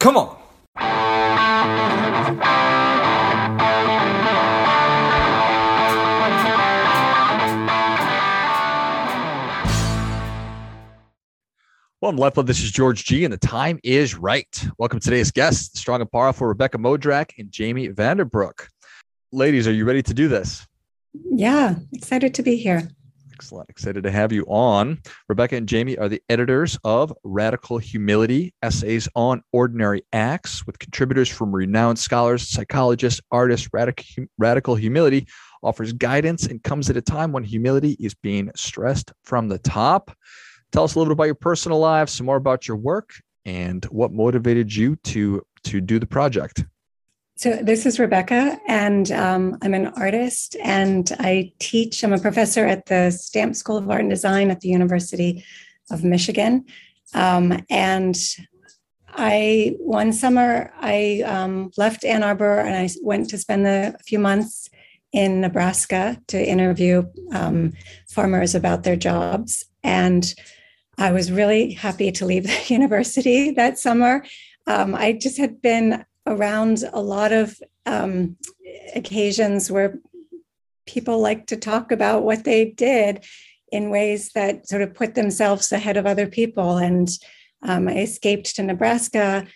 Come on. Well, I'm Lefla. This is George G, and the time is right. Welcome to today's guests, strong and powerful Rebecca Modrak and Jamie Vander Broek. Ladies, are you ready to do this? Yeah, excited to be here. Excellent. Excited to have you on. Rebecca and Jamie are the editors of Radical Humility Essays on Ordinary Acts, with contributors from renowned scholars, psychologists, artists. Radical, Radical Humility offers guidance and comes at a time when humility is being stressed from the top. Tell us a little bit about your personal lives, some more about your work, and what motivated you to to do the project. So this is Rebecca, and um, I'm an artist, and I teach. I'm a professor at the Stamps School of Art and Design at the University of Michigan, um, and I one summer I um, left Ann Arbor and I went to spend the, a few months in Nebraska to interview um, farmers about their jobs and I was really happy to leave the university that summer. Um, I just had been around a lot of um, occasions where people like to talk about what they did in ways that sort of put themselves ahead of other people. And um, I escaped to Nebraska,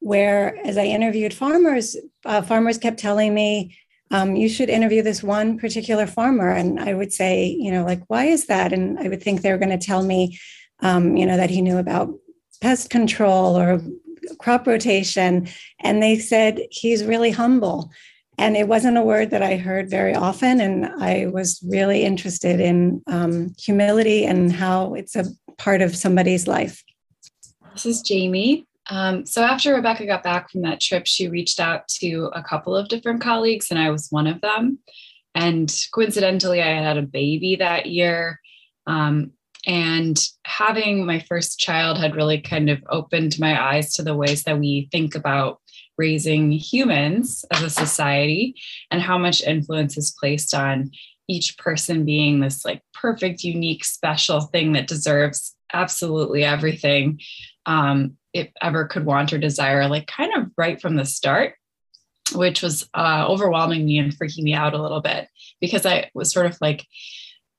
where as I interviewed farmers, uh, farmers kept telling me, um, you should interview this one particular farmer. And I would say, you know, like, why is that? And I would think they were going to tell me um, you know, that he knew about pest control or crop rotation. And they said he's really humble. And it wasn't a word that I heard very often. And I was really interested in um, humility and how it's a part of somebody's life. This is Jamie. Um, so after Rebecca got back from that trip, she reached out to a couple of different colleagues, and I was one of them. And coincidentally, I had had a baby that year. Um, and having my first child had really kind of opened my eyes to the ways that we think about raising humans as a society and how much influence is placed on each person being this like perfect, unique, special thing that deserves absolutely everything um, it ever could want or desire, like kind of right from the start, which was uh, overwhelming me and freaking me out a little bit because I was sort of like,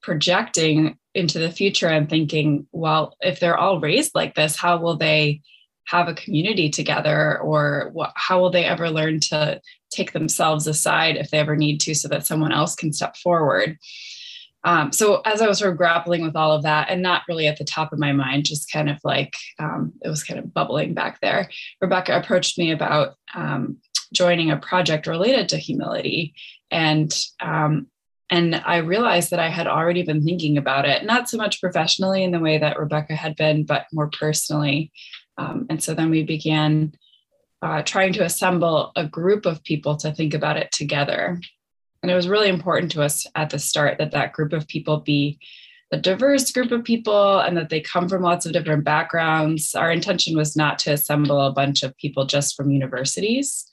projecting into the future and thinking, well, if they're all raised like this, how will they have a community together or what, how will they ever learn to take themselves aside if they ever need to so that someone else can step forward? Um, so as I was sort of grappling with all of that and not really at the top of my mind, just kind of like um, it was kind of bubbling back there, Rebecca approached me about um, joining a project related to humility. And um, and I realized that I had already been thinking about it, not so much professionally in the way that Rebecca had been, but more personally. Um, and so then we began uh, trying to assemble a group of people to think about it together. And it was really important to us at the start that that group of people be a diverse group of people and that they come from lots of different backgrounds. Our intention was not to assemble a bunch of people just from universities.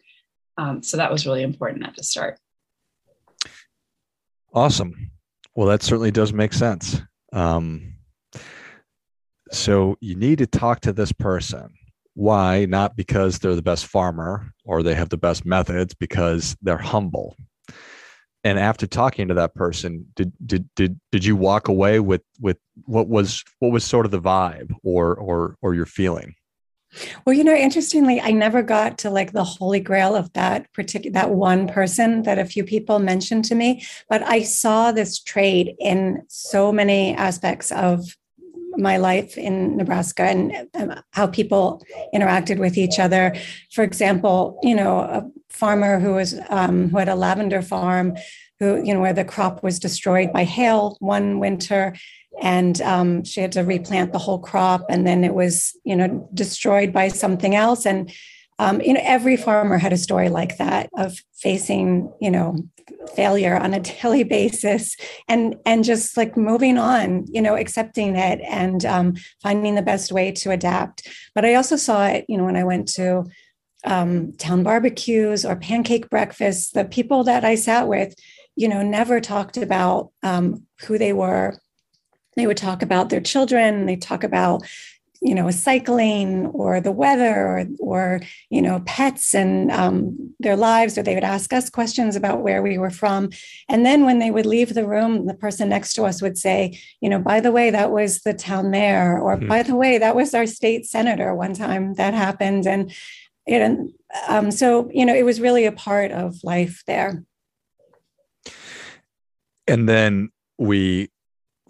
Um, so that was really important at the start. Awesome. Well, that certainly does make sense. Um, so you need to talk to this person. Why? Not because they're the best farmer or they have the best methods, because they're humble. And after talking to that person, did did did did you walk away with with what was what was sort of the vibe or or or your feeling? Well, you know, interestingly, I never got to like the holy grail of that particular that one person that a few people mentioned to me, but I saw this trade in so many aspects of my life in Nebraska and um, how people interacted with each other. For example, you know, a farmer who was um, who had a lavender farm, who you know where the crop was destroyed by hail one winter, and um, she had to replant the whole crop and then it was you know destroyed by something else. And um, you know every farmer had a story like that of facing you know failure on a daily basis and and just like moving on you know accepting it and um, finding the best way to adapt. But i also saw it you know when i went to um, town barbecues or pancake breakfasts the people that i sat with you know never talked about um, who they were they would talk about their children they talk about you know cycling or the weather or or you know pets and um, their lives or they would ask us questions about where we were from. And then when they would leave the room the person next to us would say you know by the way that was the town mayor or mm-hmm. by the way that was our state senator one time that happened. And and um, so you know it was really a part of life there. And then we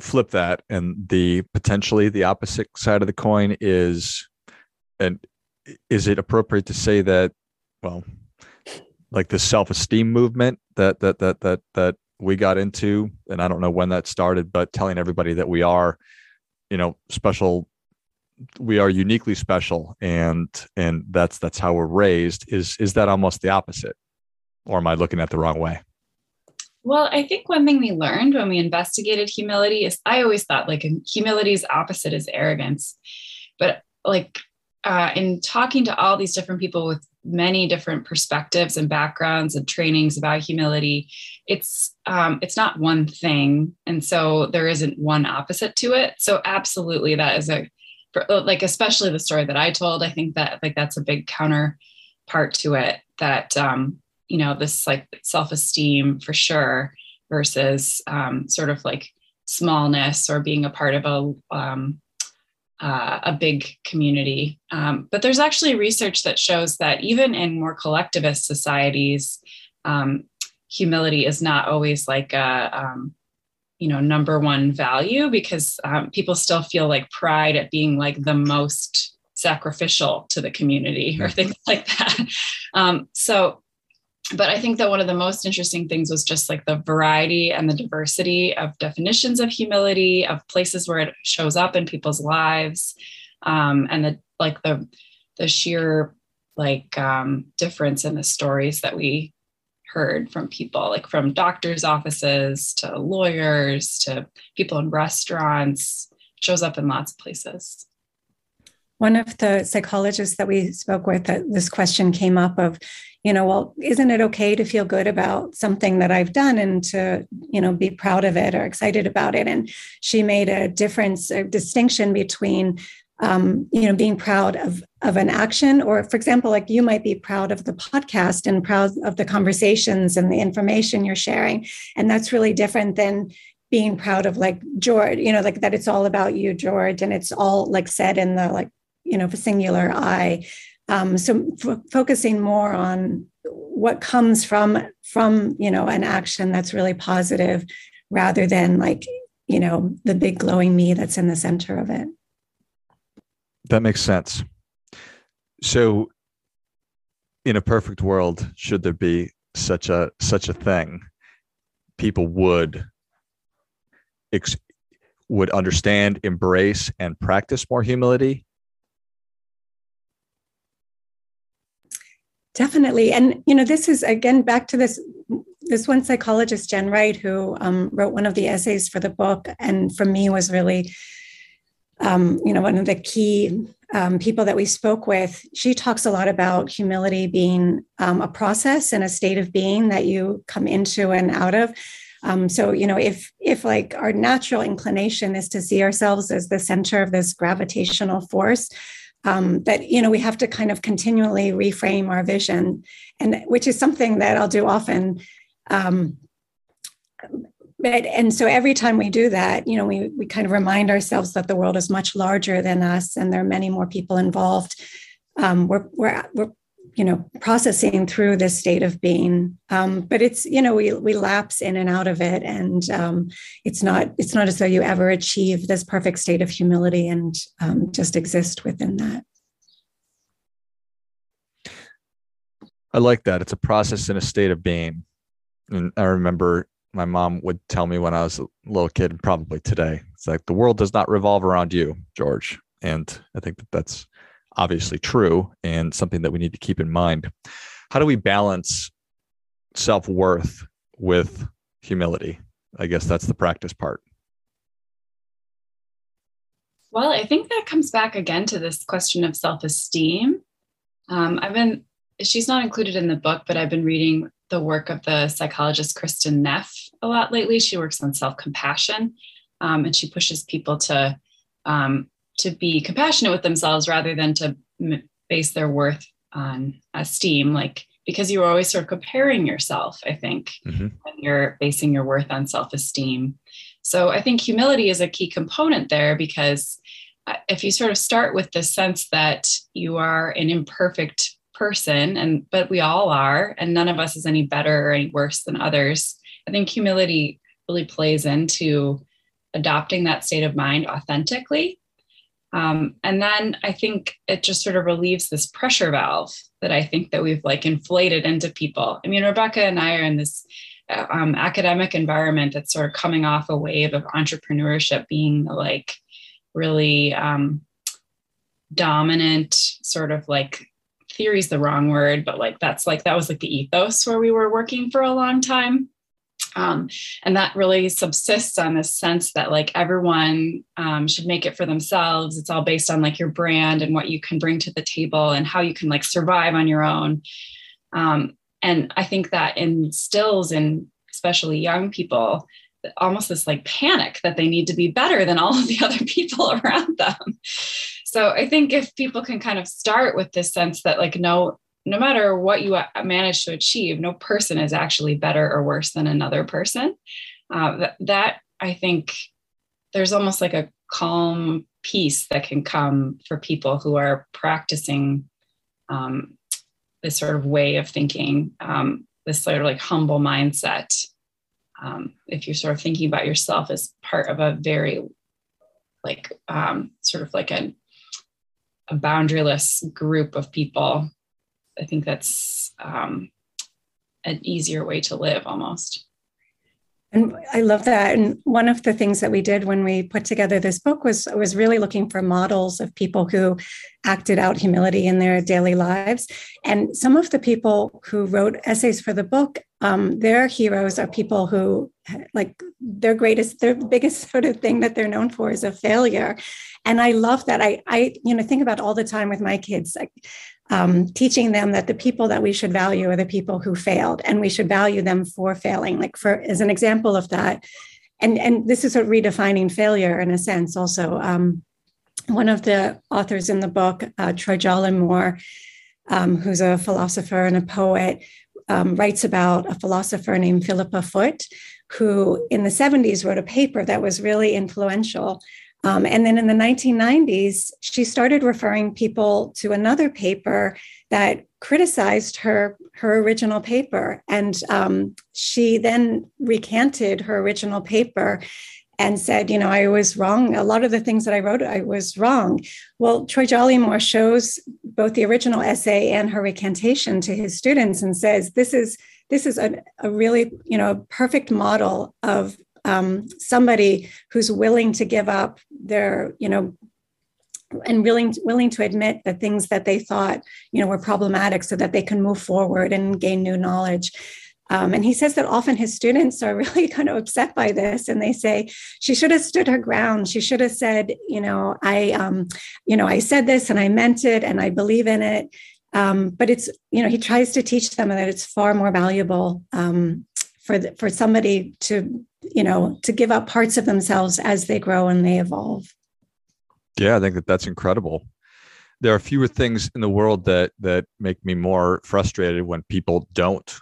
flip that and the potentially the opposite side of the coin is and is it appropriate to say that well like the self-esteem movement that that that that that we got into and i don't know when that started but telling everybody that we are you know special we are uniquely special and and that's that's how we're raised is is that almost the opposite? Or am i looking at the wrong way well, I think one thing we learned when we investigated humility is I always thought like humility's opposite is arrogance. But like uh, in talking to all these different people with many different perspectives and backgrounds and trainings about humility, it's um, it's not one thing, and so there isn't one opposite to it. So absolutely, that is a like especially the story that I told. I think that like that's a big counterpart to it that um, you know this like self-esteem for sure versus um, sort of like smallness or being a part of a um, uh, a big community. Um, but there's actually research that shows that even in more collectivist societies, um, humility is not always like a um, you know number one value because um, people still feel like pride at being like the most sacrificial to the community or things like that. Um, so but I think that one of the most interesting things was just like the variety and the diversity of definitions of humility, of places where it shows up in people's lives, um, and the like the the sheer like um, difference in the stories that we heard from people, like from doctors' offices to lawyers to people in restaurants, shows up in lots of places one of the psychologists that we spoke with this question came up of you know well isn't it okay to feel good about something that i've done and to you know be proud of it or excited about it? And she made a difference a distinction between um, you know being proud of of an action or for example like you might be proud of the podcast and proud of the conversations and the information you're sharing. And that's really different than being proud of like george you know like that it's all about you george. And it's all like said in the like you know, singular I. Um, so f- focusing more on what comes from from you know an action that's really positive, rather than like you know the big glowing me that's in the center of it. That makes sense. So, in a perfect world, should there be such a such a thing, people would ex- would understand, embrace, and practice more humility Definitely. And, you know, this is again back to this this one psychologist, Jen Wright, who um, wrote one of the essays for the book, and for me was really, um, you know, one of the key um, people that we spoke with. She talks a lot about humility being um, a process and a state of being that you come into and out of. Um, so, you know, if if like our natural inclination is to see ourselves as the center of this gravitational force, um, that you know we have to kind of continually reframe our vision and which is something that i'll do often. Um, but, and so every time we do that you know we, we kind of remind ourselves that the world is much larger than us and there are many more people involved. Um, we're, we're, we're you know processing through this state of being. Um, but it's you know we we lapse in and out of it and um, it's not it's not as though you ever achieve this perfect state of humility and um, just exist within that. I like that. It's a process in a state of being. And i remember my mom would tell me when i was a little kid probably today it's like the world does not revolve around you george. And i think that that's obviously true and something that we need to keep in mind. How do we balance self worth with humility? I guess that's the practice part. Well, I think that comes back again to this question of self esteem. Um, I've been, she's not included in the book, but I've been reading the work of the psychologist Kristin Neff a lot lately. She works on self compassion um, and she pushes people to um, to be compassionate with themselves rather than to m- base their worth on esteem like because you are always sort of comparing yourself i think mm-hmm. when you're basing your worth on self-esteem so i think humility is a key component there because uh, if you sort of start with the sense that you are an imperfect person and but we all are and none of us is any better or any worse than others i think humility really plays into adopting that state of mind authentically um, and then I think it just sort of relieves this pressure valve that I think that we've like inflated into people. I mean, Rebecca and I are in this uh, um, academic environment that's sort of coming off a wave of entrepreneurship being like really um, dominant, sort of like theory is the wrong word, but like that's like that was like the ethos where we were working for a long time. Um, and that really subsists on this sense that like everyone um, should make it for themselves. It's all based on like your brand and what you can bring to the table and how you can like survive on your own. Um, and i think that instills in especially young people almost this like panic that they need to be better than all of the other people around them. So i think if people can kind of start with this sense that like no no matter what you manage to achieve, no person is actually better or worse than another person. Uh, that, that I think there's almost like a calm peace that can come for people who are practicing um, this sort of way of thinking, um, this sort of like humble mindset. Um, if you're sort of thinking about yourself as part of a very like um, sort of like a, a boundaryless group of people I think that's um, an easier way to live almost. And I love that. And one of the things that we did when we put together this book was was really looking for models of people who acted out humility in their daily lives. And some of the people who wrote essays for the book, um, their heroes are people who like their greatest, their biggest sort of thing that they're known for is a failure. And I love that. I I you know think about all the time with my kids. Like um, teaching them that the people that we should value are the people who failed and we should value them for failing like for as an example of that and and this is a redefining failure in a sense also um, one of the authors in the book uh, troy Jollimore um, who's a philosopher and a poet um, writes about a philosopher named philippa foot who in the 70s wrote a paper that was really influential um, and then in the 1990s, she started referring people to another paper that criticized her her original paper, and um, she then recanted her original paper and said, you know, I was wrong. A lot of the things that I wrote, I was wrong. Well, Troy Jollimore shows both the original essay and her recantation to his students and says, this is this is a, a really, you know, perfect model of um, somebody who's willing to give up their, you know, and willing willing to admit the things that they thought, you know, were problematic, so that they can move forward and gain new knowledge. Um, and he says that often his students are really kind of upset by this, and they say she should have stood her ground. She should have said, you know, I, um, you know, I said this and I meant it, and I believe in it. Um, but it's, you know, he tries to teach them that it's far more valuable um, for the, for somebody to you know to give up parts of themselves as they grow and they evolve. Yeah i think that that's incredible. There are fewer things in the world that that make me more frustrated when people don't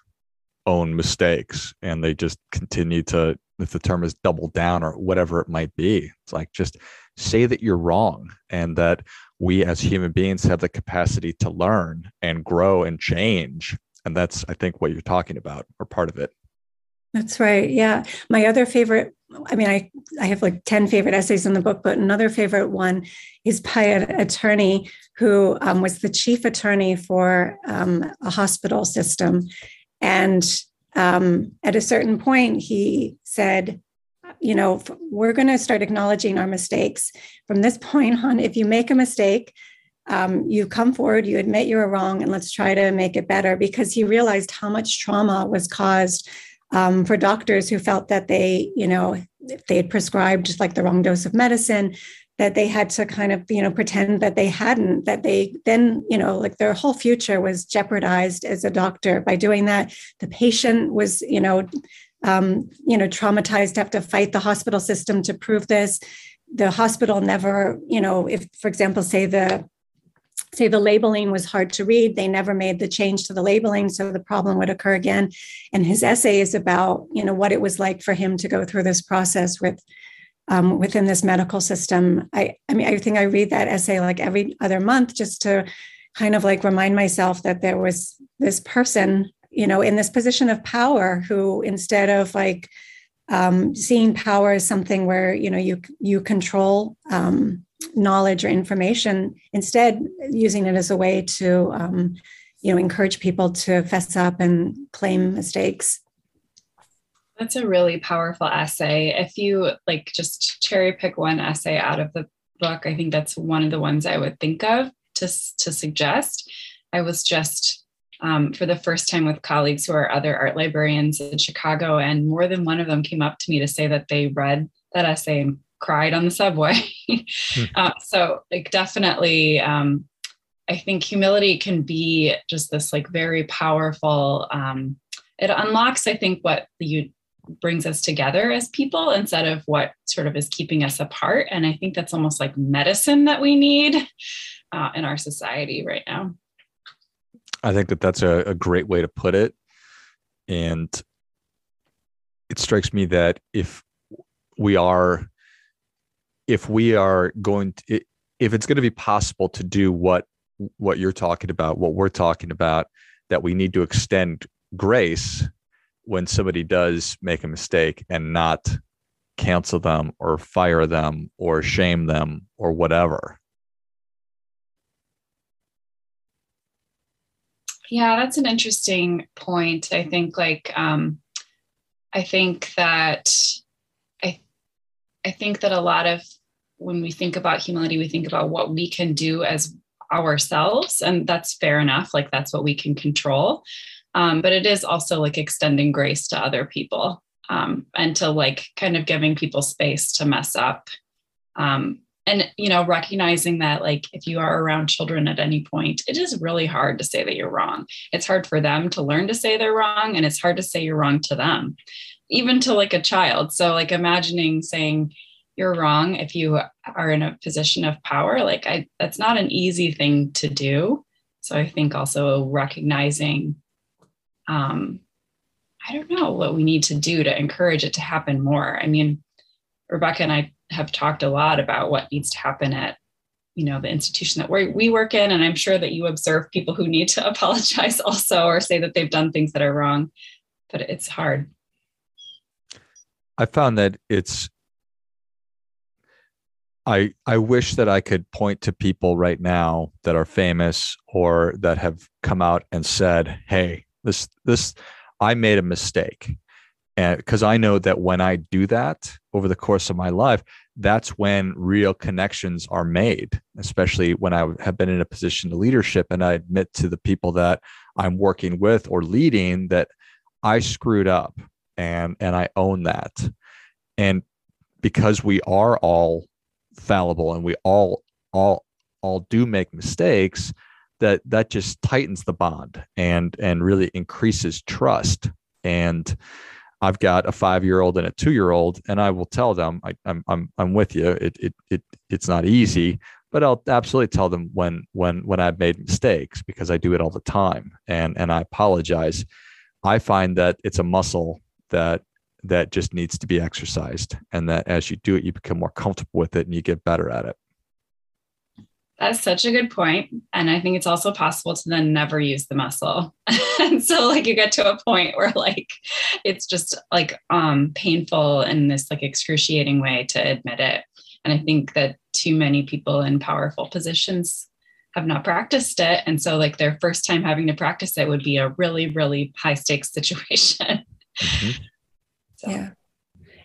own mistakes and they just continue to if the term is double down or whatever it might be. It's like just say that you're wrong and that we as human beings have the capacity to learn and grow and change. And that's i think what you're talking about or part of it that's right. Yeah. My other favorite, I mean, I, I have like 10 favorite essays in the book, but another favorite one is by an attorney who um, was the chief attorney for um, a hospital system. And um, at a certain point, he said, you know, we're going to start acknowledging our mistakes. From this point on, if you make a mistake, um, you come forward, you admit you were wrong, and let's try to make it better. Because he realized how much trauma was caused um, for doctors who felt that they, you know, if they had prescribed just like the wrong dose of medicine, that they had to kind of, you know, pretend that they hadn't, that they then, you know, like their whole future was jeopardized as a doctor by doing that. The patient was, you know, um, you know, traumatized to have to fight the hospital system to prove this the hospital never, you know, if, for example, say the say the labeling was hard to read. They never made the change to the labeling so the problem would occur again. And his essay is about you know what it was like for him to go through this process with um, within this medical system. I i mean i think i read that essay like every other month just to kind of like remind myself that there was this person you know in this position of power who instead of like um, seeing power as something where you know you you control um, knowledge or information instead using it as a way to um, you know encourage people to fess up and claim mistakes. That's a really powerful essay. If you like just cherry pick one essay out of the book i think that's one of the ones i would think of to, to suggest. I was just um, for the first time with colleagues who are other art librarians in chicago and more than one of them came up to me to say that they read that essay and cried on the subway. Hmm. uh, so, like, definitely, um, I think humility can be just this like very powerful. Um, it unlocks, I think, what you brings us together as people instead of what sort of is keeping us apart. And I think that's almost like medicine that we need uh, in our society right now. I think that that's a, a great way to put it. And it strikes me that if we are if we are going to if it's going to be possible to do what what you're talking about what we're talking about that we need to extend grace when somebody does make a mistake and not cancel them or fire them or shame them or whatever. Yeah that's an interesting point. I think like um i think that i i think that a lot of when we think about humility, we think about what we can do as ourselves, and that's fair enough. Like that's what we can control. Um, but it is also like extending grace to other people um, and to like kind of giving people space to mess up. Um, and you know recognizing that like if you are around children at any point it is really hard to say that you're wrong it's hard for them to learn to say they're wrong and it's hard to say you're wrong to them even to like a child so like imagining saying you're wrong if you are in a position of power. Like i that's not an easy thing to do. So i think also recognizing um i don't know what we need to do to encourage it to happen more. I mean rebecca and i have talked a lot about what needs to happen at you know the institution that we we work in. And i'm sure that you observe people who need to apologize also or say that they've done things that are wrong but it's hard. I found that it's I I wish that I could point to people right now that are famous or that have come out and said, "Hey, this this I made a mistake." And because I know that when I do that over the course of my life, that's when real connections are made, especially when I have been in a position of leadership and I admit to the people that I'm working with or leading that I screwed up and and I own that. And because we are all fallible and we all all all do make mistakes that that just tightens the bond and and really increases trust and I've got a five year old and a two year old, and I will tell them I, am I'm, I'm I'm with you. It, it it it's not easy, but I'll absolutely tell them when when when I've made mistakes because I do it all the time, and and I apologize. I find that it's a muscle that that just needs to be exercised and that as you do it you become more comfortable with it and you get better at it. That's such a good point. And i think it's also possible to then never use the muscle. And so like you get to a point where like it's just like um painful in this like excruciating way to admit it. And i think that too many people in powerful positions have not practiced it. And so like their first time having to practice it would be a really really high stakes situation. Mm-hmm. So. Yeah.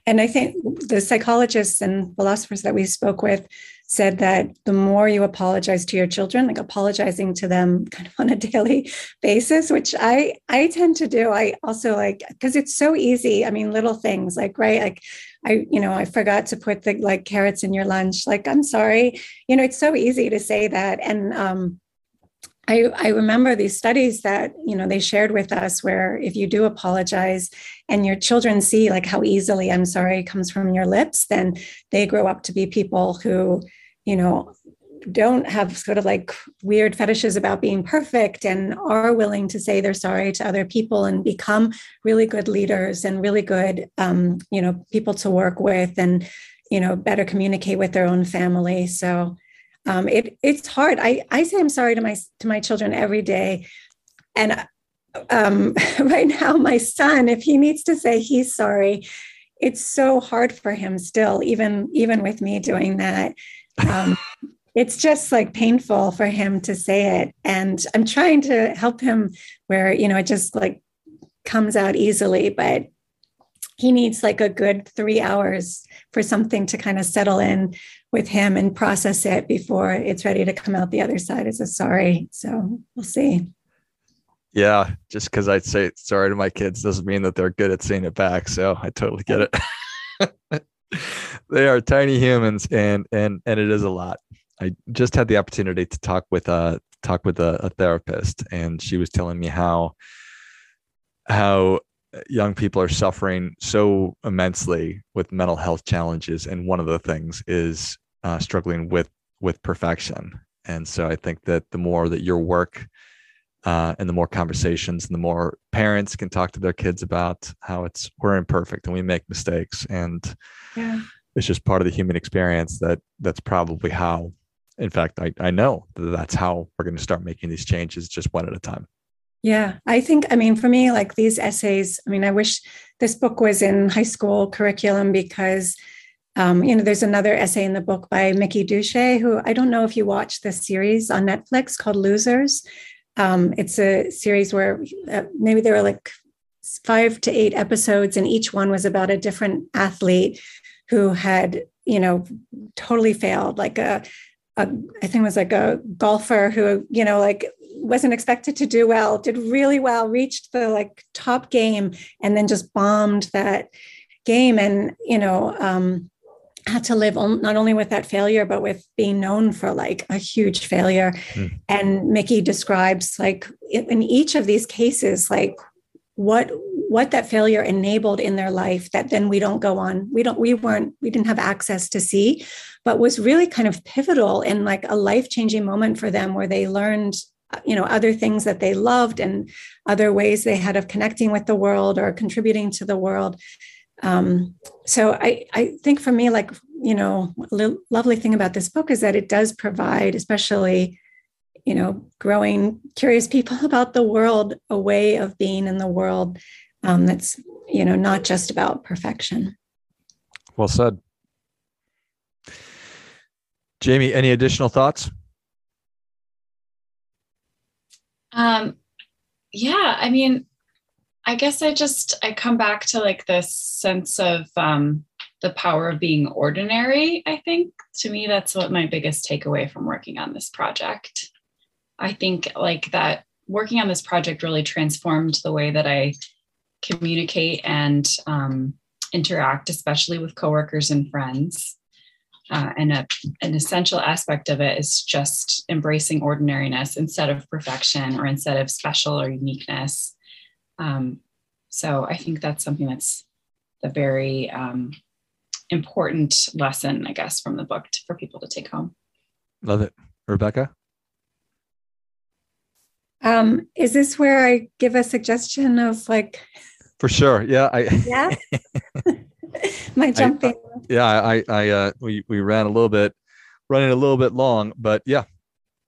And I think the psychologists and philosophers that we spoke with said that the more you apologize to your children, like apologizing to them kind of on a daily basis, which I I tend to do. I also like because it's so easy. I mean, little things like right, like I you know I forgot to put the like carrots in your lunch. Like I'm sorry. You know, it's so easy to say that, and um, I, I remember these studies that you know they shared with us where if you do apologize and your children see like how easily i'm sorry comes from your lips then they grow up to be people who you know don't have sort of like weird fetishes about being perfect and are willing to say they're sorry to other people and become really good leaders and really good um, you know people to work with and you know better communicate with their own family. So um, it it's hard. I I say I'm sorry to my to my children every day, and um, right now my son, if he needs to say he's sorry, it's so hard for him still, even even with me doing that. Um, it's just like painful for him to say it, and I'm trying to help him where you know it just like comes out easily, but he needs like a good three hours for something to kind of settle in with him and process it before it's ready to come out the other side as a sorry. So we'll see. Yeah, just because I say sorry to my kids doesn't mean that they're good at saying it back. So I totally get it. they are tiny humans, and and and it is a lot. I just had the opportunity to talk with a talk with a, a therapist, and she was telling me how how young people are suffering so immensely with mental health challenges and one of the things is uh, struggling with with perfection. And so I think that the more that your work uh, and the more conversations and the more parents can talk to their kids about how it's we're imperfect and we make mistakes and yeah. it's just part of the human experience that that's probably how in fact I, I know that that's how we're going to start making these changes just one at a time yeah i think i mean for me like these essays i mean i wish this book was in high school curriculum because um, you know, there's another essay in the book by Mickey Duzyj, who I don't know if you watched this series on Netflix called Losers. Um, it's a series where uh, maybe there were like five to eight episodes, and each one was about a different athlete who had, you know, totally failed. Like a, a I think it was like a golfer who, you know, like wasn't expected to do well, did really well, reached the like top game, and then just bombed that game. And you know, um, had to live on, not only with that failure but with being known for like a huge failure mm. and mickey describes like in each of these cases like what what that failure enabled in their life that then we don't go on we don't we weren't we didn't have access to see but was really kind of pivotal in like a life changing moment for them where they learned you know other things that they loved and other ways they had of connecting with the world or contributing to the world um, so I, I think for me, like, you know, a lovely thing about this book is that it does provide, especially, you know, growing curious people about the world, a way of being in the world um, that's, you know, not just about perfection. Well said. Jamie, any additional thoughts? Um, yeah, I mean, I guess I just I come back to like this sense of um, the power of being ordinary. I think to me that's what my biggest takeaway from working on this project. I think like that working on this project really transformed the way that I communicate and um, interact, especially with coworkers and friends. Uh, and a, an essential aspect of it is just embracing ordinariness instead of perfection or instead of special or uniqueness um, so I think that's something that's the very um, important lesson, I guess, from the book to, for people to take home. Love it. Rebecca? Um, is this where I give a suggestion of like? For sure. Yeah. I, yeah. My jumping. I, yeah. I, I, uh, we, we ran a little bit, running a little bit long, but yeah,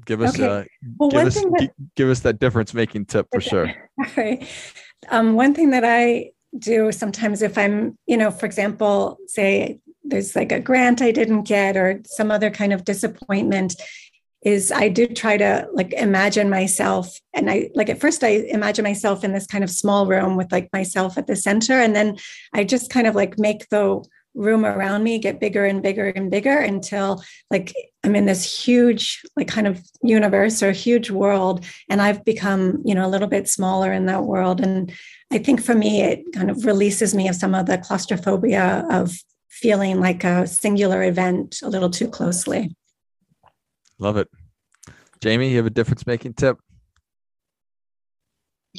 give us, okay. uh, well, give, us that, give us that difference making tip for sure. All right. Um, one thing that I do sometimes if I'm, you know, for example, say there's like a grant I didn't get or some other kind of disappointment is I do try to like imagine myself and I like at first I imagine myself in this kind of small room with like myself at the center and then I just kind of like make the room around me get bigger and bigger and bigger until like I'm in this huge like kind of universe or huge world and I've become you know a little bit smaller in that world and I think for me it kind of releases me of some of the claustrophobia of feeling like a singular event a little too closely. Love it. Jamie, you have a difference making tip?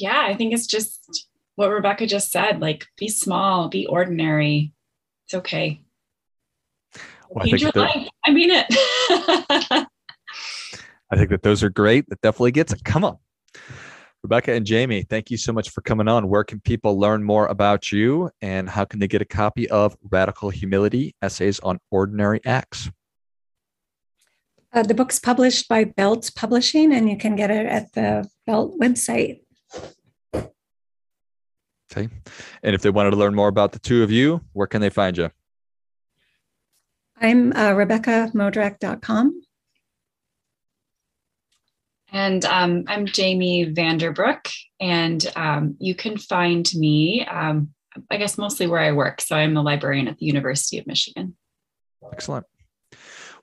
yeah, I think it's just what Rebecca just said like, be small, be ordinary. It's okay. Well, Change your life. I mean it. I think that those are great. That definitely gets it. Come on. Rebecca and Jamie, thank you so much for coming on. Where can people learn more about you and how can they get a copy of Radical Humility Essays on Ordinary Acts? Uh, the book's published by Belt Publishing, and you can get it at the Belt website. Okay. And if they wanted to learn more about the two of you, where can they find you? I'm uh, RebeccaModrak.com. And um, I'm Jamie Vander Broek, and um, you can find me, um, I guess, mostly where I work. So I'm a librarian at the University of Michigan. Excellent.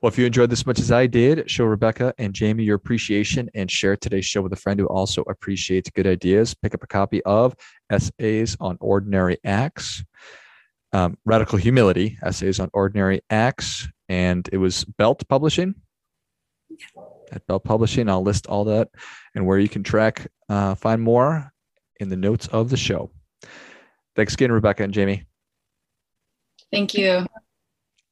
Well, if you enjoyed this much as I did, show Rebecca and Jamie your appreciation and share today's show with a friend who also appreciates good ideas. Pick up a copy of Essays on Ordinary Acts, um, Radical Humility, Essays on Ordinary Acts, and it was Belt Publishing. At Belt Publishing. I'll list all that and where you can track, uh, find more in the notes of the show. Thanks again, Rebecca and Jamie. Thank you.